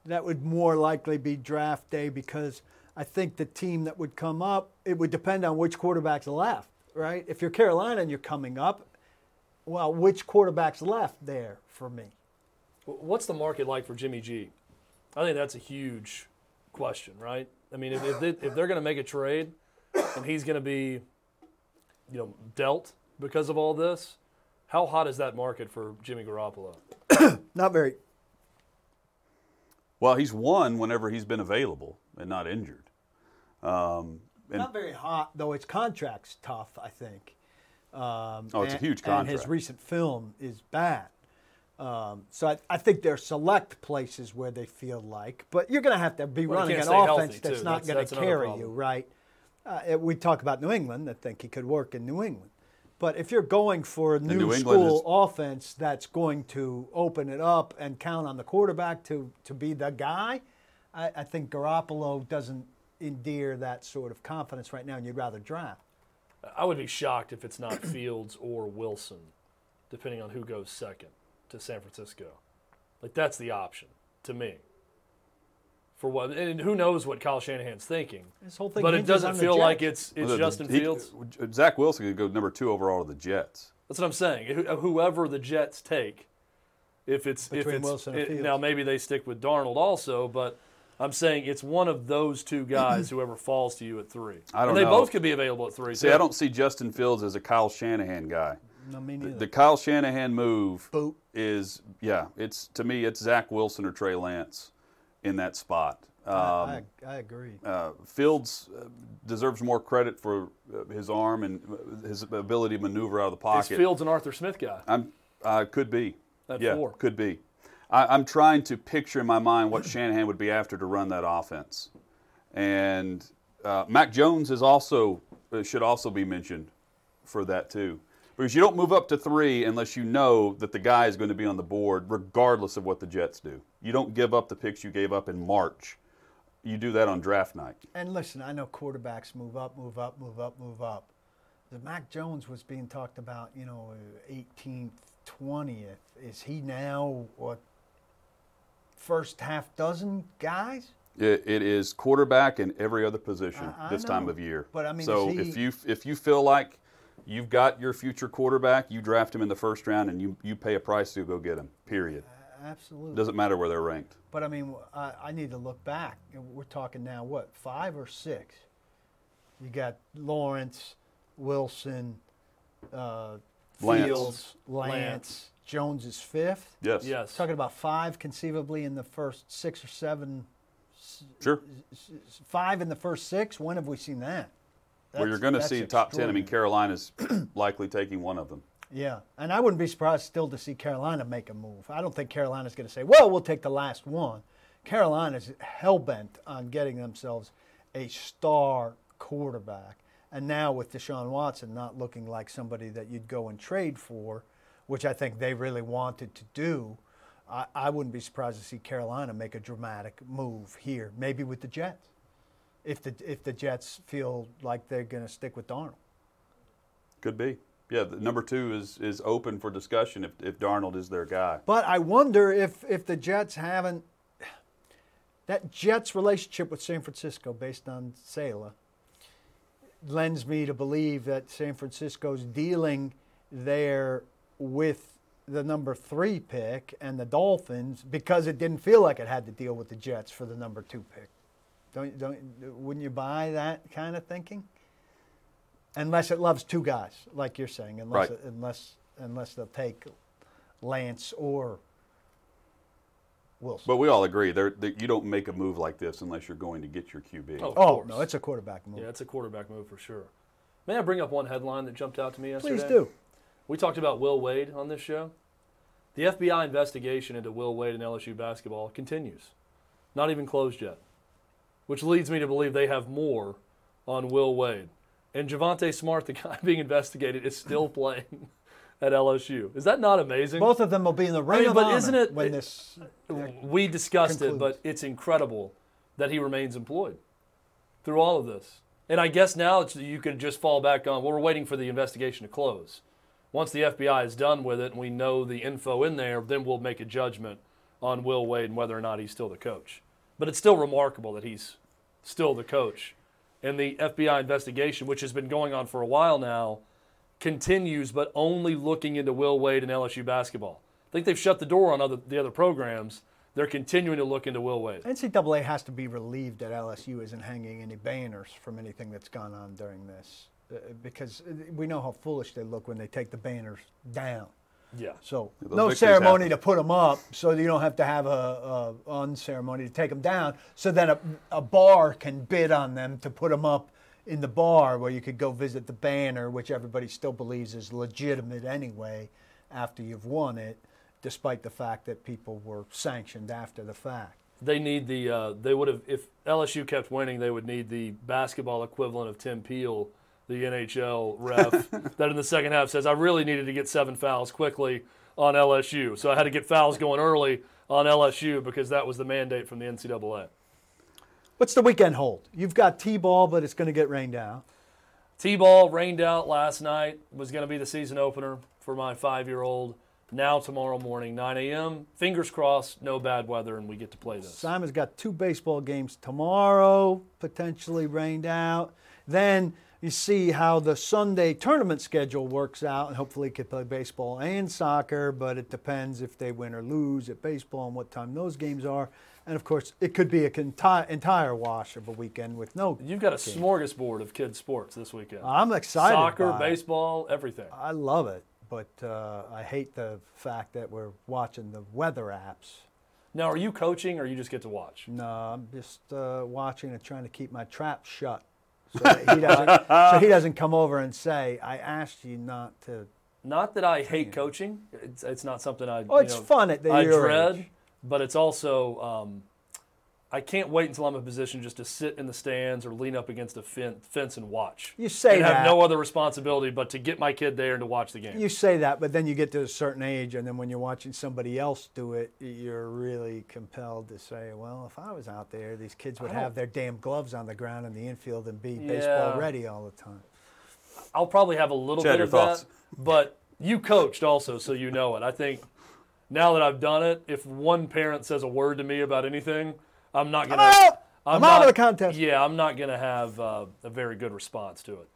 that would more likely be draft day because I think the team that would come up, it would depend on which quarterback's left, right? If you're Carolina and you're coming up, well, which quarterback's left there for me? What's the market like for Jimmy G? I think that's a huge question, right? I mean, if, if, they, if they're going to make a trade and he's going to be, you know, dealt because of all this, how hot is that market for Jimmy Garoppolo? <coughs> Not very. well, he's won whenever he's been available and not injured. Um, and Not very hot, though. His contract's tough, I think. Um, Oh, it's a and- huge And his recent film is bad. Um, so I, I think there are select places where they feel like, but you're going to have to be Well, running an can't stay healthy, offense that's too. not going to carry problem. you, right? Uh, it- we talk about New England. I think he could work in New England. But if you're going for a new New school is- offense that's going to open it up and count on the quarterback to, to be the guy, I, I think Garoppolo doesn't endear that sort of confidence right now, and you'd rather draft. I would be shocked if it's not <coughs> Fields or Wilson, depending on who goes second to San Francisco. Like that's the option to me. For what? And who knows what Kyle Shanahan's thinking? This whole thing But it doesn't on the feel like Jets. it's it's the- Justin he- Fields. Zach Wilson could go number two overall to the Jets. That's what I'm saying. Whoever the Jets take, if it's if Between it's Wilson and it- Fields. now maybe they stick with Darnold also, but I'm saying it's one of those two guys. <clears throat> whoever falls to you at three, I don't and they know. both could be available at three. See, too. I don't see Justin Fields as a Kyle Shanahan guy. No, me neither. The Kyle Shanahan move Boot. is, yeah, it's to me, it's Zach Wilson or Trey Lance in that spot. Um, I, I, I agree. uh, Fields uh, deserves more credit for uh, his arm and uh, his ability to maneuver out of the Is pocket. Fields an Arthur Smith guy? I'm uh, could be. At yeah, four. could be. I, I'm trying to picture in my mind what Shanahan would be after to run that offense, and uh, Mac Jones is also uh, should also be mentioned for that too, because you don't move up to three unless you know that the guy is going to be on the board, regardless of what the Jets do. You don't give up the picks you gave up in March. You do that on draft night. And listen, I know quarterbacks move up, move up, move up, move up. The Mac Jones was being talked about, you know, 18th, 20th. Is he now what first half dozen guys? It, it is quarterback and every other position I- I this time of year. But, I mean, so he- if you if you feel like you've got your future quarterback, you draft him in the first round and you you pay a price to go get him. Period. Absolutely. Doesn't matter where they're ranked. But I mean, I, I need to look back. We're talking now, what, five or six? You got Lawrence, Wilson, uh, Lance. Fields, Lance, Lance. Jones is fifth. Yes. Yes. Talking about five conceivably in the first six or seven, Sure. five in the first six. When have we seen that? Well, you're going to see top ten. I mean. Carolina's <clears throat> likely taking one of them. Yeah, and I wouldn't be surprised still to see Carolina make a move. I don't think Carolina's going to say, "Well, we'll take the last one." Carolina's hell bent on getting themselves a star quarterback, and now with Deshaun Watson not looking like somebody that you'd go and trade for, which I think they really wanted to do, I, I wouldn't be surprised to see Carolina make a dramatic move here, maybe with the Jets, if the if the Jets feel like they're going to stick with Darnold. Could be. Yeah. The number two is is open for discussion if if Darnold is their guy. But I wonder if if the Jets haven't that Jets relationship with San Francisco, based on Saleh, lends me to believe that San Francisco's dealing there with the number three pick and the Dolphins because it didn't feel like it had to deal with the Jets for the number two pick. Don't don't wouldn't you buy that kind of thinking? Unless it loves two guys, like you're saying, unless Right. unless unless they'll take Lance or Wilson. But we all agree there that you don't make a move like this unless you're going to get your QB. Oh, oh no, it's a quarterback move. Yeah, it's a quarterback move for sure. May I bring up one headline that jumped out to me yesterday? Please do. We talked about Will Wade on this show. The FBI investigation into Will Wade and LSU basketball continues. Not even closed yet. Which leads me to believe they have more on Will Wade. And Javonte Smart, the <laughs> guy being investigated, is still <laughs> playing at LSU. Is that not amazing? Both of them will be in the ring mean, of but honor isn't it- when this. Uh, we discussed it, but it's incredible that he remains employed through all of this. And I guess now it's, you could just fall back on, well, we're waiting for the investigation to close. Once the FBI is done with it and we know the info in there, then we'll make a judgment on Will Wade and whether or not he's still the coach. But it's still remarkable that he's still the coach. And the FBI investigation, which has been going on for a while now, continues, but only looking into Will Wade and LSU basketball. I think they've shut the door on other, the other programs. They're continuing to look into Will Wade. NCAA has to be relieved that LSU isn't hanging any banners from anything that's gone on during this, uh, because we know how foolish they look when they take the banners down. Yeah. So those no ceremony happen. to put them up, so you don't have to have a, a unceremony to take them down. So then a, a bar can bid on them to put them up in the bar where you could go visit the banner, which everybody still believes is legitimate anyway, after you've won it, despite the fact that people were sanctioned after the fact. They need the, uh, they would have, if LSU kept winning, they would need the basketball equivalent of Tim Peel, the NHL ref, <laughs> that in the second half says, I really needed to get seven fouls quickly on LSU. So I had to get fouls going early on LSU because that was the mandate from the NCAA. What's the weekend hold? You've got T-ball, but it's going to get rained out. T-ball rained out last night. Was going to be the season opener for my five-year-old. Now tomorrow morning, 9 a.m. Fingers crossed, no bad weather, and we get to play this. Simon's got two baseball games tomorrow, potentially rained out. Then you see how the Sunday tournament schedule works out, and hopefully could play baseball and soccer, but it depends if they win or lose at baseball and what time those games are. And of course, it could be a conti- entire wash of a weekend with no. You've got a smorgasbord of kids' sports this weekend. I'm excited. Soccer, baseball, everything. I love it, but uh, I hate the fact that we're watching the weather apps. Now, are you coaching or you just get to watch? No, I'm just uh, watching and trying to keep my trap shut, so he doesn't, so he doesn't come over and say, "I asked you not to." Not that I hate coaching. It's, it's not something I. Oh, it's know, fun at the I dread, age. but it's also. Um, I can't wait until I'm in a position just to sit in the stands or lean up against a fence and watch. You say and have that. no other responsibility but to get my kid there and to watch the game. You say that, but then you get to a certain age, and then when you're watching somebody else do it, you're really compelled to say, "Well, if I was out there, these kids would have their damn gloves on the ground in the infield and be Yeah. baseball ready all the time." I'll probably have a little Chad, bit of thoughts? that, but you coached also, so you know it. I think now that I've done it, if one parent says a word to me about anything, I'm not gonna. I'm out! I'm out of the contest. Yeah, I'm not gonna have uh, a very good response to it.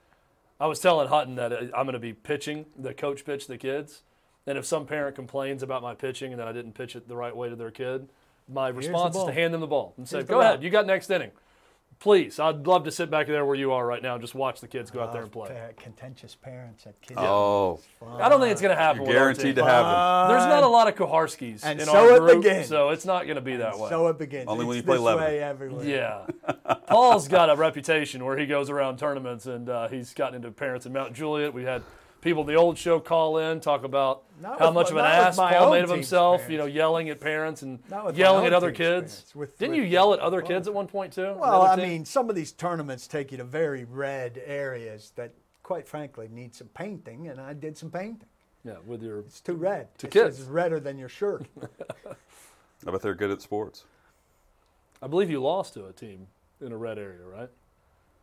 I was telling Hutton that uh, I'm gonna be pitching the coach pitch the kids, and if some parent complains about my pitching and that I didn't pitch it the right way to their kid, my response is to hand them the ball and say, Here's the "Go ahead, you got next inning." Please, I'd love to sit back there where you are right now and just watch the kids go out there and play. Pa- contentious parents at kids. Oh, I don't think it's going to happen. you're guaranteed to happen. There's not a lot of Koharskis And in so our it group, begins. so it's not going to be that way. So it begins. Only when It's you play this Lebanon. way everywhere. yeah, <laughs> Paul's got a reputation where he goes around tournaments, and uh, he's gotten into parents in Mount Juliet. We had people the old show call in talk about Not how with much of an ass my Paul made of himself. parents. You know, yelling at parents and Not with my yelling at other kids. With- Didn't with you yell at other kids at one point too? Well, I mean, some of these tournaments take you to very red areas that, quite frankly, need some painting, and I did some painting. yeah, with your It's too red. To It kids. It's redder than your shirt. <laughs> I bet they're good at sports. I believe you lost to a team in a red area, right?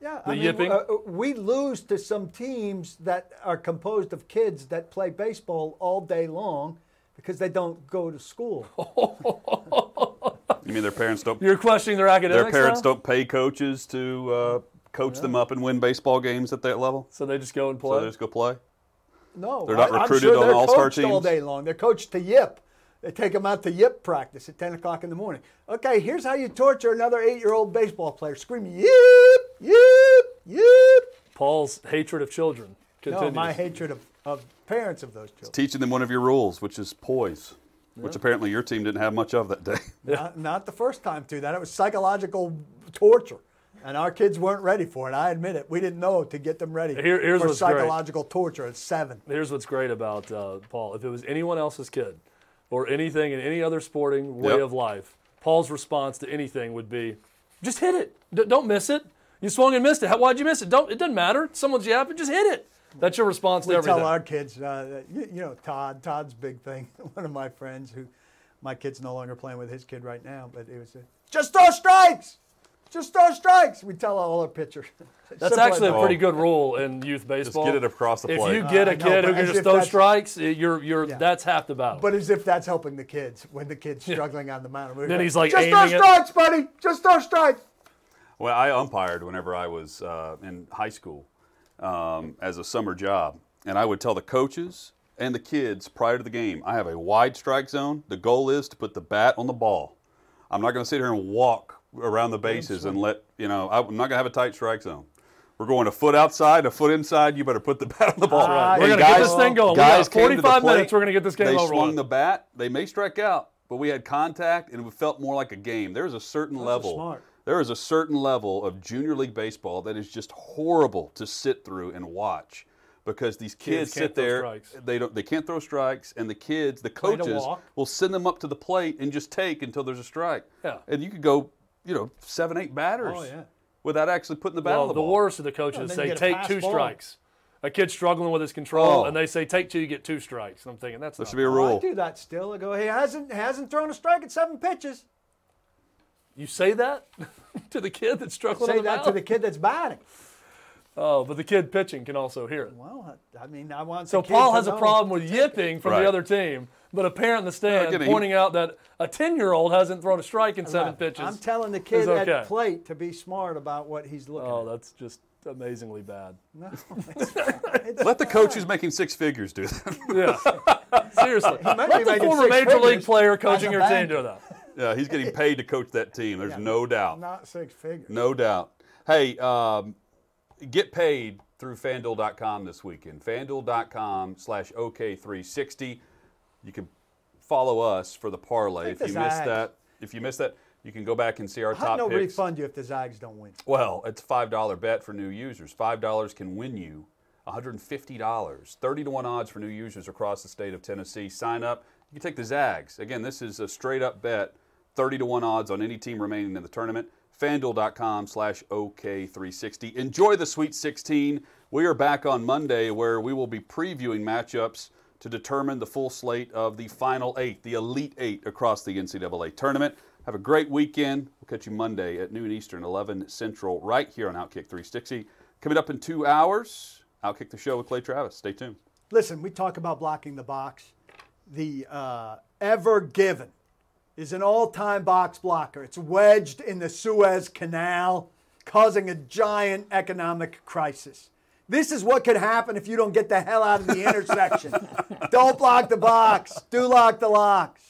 Yeah, The I mean, yipping? uh, uh, we lose to some teams that are composed of kids that play baseball all day long because they don't go to school. <laughs> You mean their parents don't? You're questioning their academics Their parents now? don't pay coaches to uh, coach them up and win baseball games at that level. So they just go and play. So they just go play. No, They're not I- I'm recruited sure on they're all-star coached all day long. They're coached to yip. They take them out to yip practice at 10 o'clock in the morning. Okay, here's how you torture another eight-year-old baseball player. Scream, yip, yip, yip. Paul's hatred of children continues. No, my hatred of, of parents of those children. Teaching them one of your rules, which is poise, which apparently your team didn't have much of that day. <laughs> Not, not the first time through that. It was psychological torture. And our kids weren't ready for it. I admit it. We didn't know to get them ready Here- here's for what's great. psychological torture at seven. Here's what's great about uh, Paul. If it was anyone else's kid or anything in any other sporting way Yep. of life, Paul's response to anything would be, just hit it. D- don't miss it. You swung and missed it. How, why'd you miss it? Don't. It doesn't matter. Someone's yapping. Just hit it. That's your response to We tell our kids, uh, you, you know, Todd. Todd's big thing. <laughs> One of my friends who, my kid's no longer playing with his kid right now, but it was uh, just throw strikes, just throw strikes. We tell all our pitchers. <laughs> That's Simple actually a that. pretty good rule in youth baseball. Just get it across the plate. if plate. you get I a know, kid who but can just throw that's- strikes, you're you're Yeah. that's half the battle. But as if that's helping the kids when the kid's struggling on the mound. We're Then like, he's, like, just throw aiming it." strikes, buddy. Just throw strikes. Well, I umpired whenever I was uh, in high school um, as a summer job, and I would tell the coaches and the kids prior to the game, I have a wide strike zone. The goal is to put the bat on the ball. I'm not going to sit here and walk around the bases and let you know. I'm not going to have a tight strike zone. We're going a foot outside, a foot inside. You better put the <laughs> bat on the ball. right. We're gonna get this thing going. We Guys got came to the 45 plate, minutes. We're gonna get this game They over swung with. the bat. They may strike out, but we had contact, and it felt more like a game. There's a certain level. Smart. There is a certain level of junior league baseball that is just horrible to sit through and watch because these kids, Kids sit there. They don't. They can't throw strikes, and the kids, the coaches, will send them up to the plate and just take until there's a strike. Yeah. And you could go, you know, seven, eight batters. Oh, yeah. Without actually putting the bat well, on the, the ball. worst of the coaches then say you get a take two ball. strikes. A kid's struggling with his control, Oh. and they say take two, you get two strikes. I'm thinking that's There not should be a Well, oh, I do that still. I go, he hasn't hasn't thrown a strike at seven pitches. You say that <laughs> to the kid that's struggling Say on the that to the kid that's batting. Oh, but the kid pitching can also hear it. Well, I I mean, I want. So the Paul to has a problem with yipping from Right. the other team, but a parent in the stand again, he- pointing out that a 10 year old hasn't thrown a strike in seven Right. pitches. I'm telling the kid okay. at plate to be smart about what he's looking oh, at. that's just amazingly bad. No, it's. <laughs> It's Let the coach who's making six figures do that. Yeah. <laughs> Seriously. might Let the former six major league player coaching your team banker. do that. Yeah, he's getting <laughs> paid to coach that team. There's no doubt. not six figures. No doubt. Hey, um, get paid through FanDuel.com this weekend. FanDuel.com slash OK360. You can follow us for the parlay. If you missed that, if you missed that, you can go back and see our How top no picks. refund you if the Zags don't win? Well, it's a $5 bet for new users. $5 can win you $150. 30 to 1 odds for new users across the state of Tennessee. Sign up. You can take the Zags. Again, this is a straight up bet. 30 to 1 odds on any team remaining in the tournament. FanDuel.com slash OK360. Enjoy the Sweet 16. We are back on Monday where we will be previewing matchups to determine the full slate of the final eight, the Elite Eight across the NCAA tournament. Have a great weekend. We'll catch you Monday at noon Eastern, 11 Central, right here on Outkick 360. Coming up in two hours, Outkick the Show with Clay Travis. Stay tuned. Listen, we talk about blocking the box. The uh, Ever Given is an all-time box blocker. It's wedged in the Suez Canal, causing a giant economic crisis. This is what could happen if you don't get the hell out of the intersection. <laughs> don't block the box. Do lock the locks.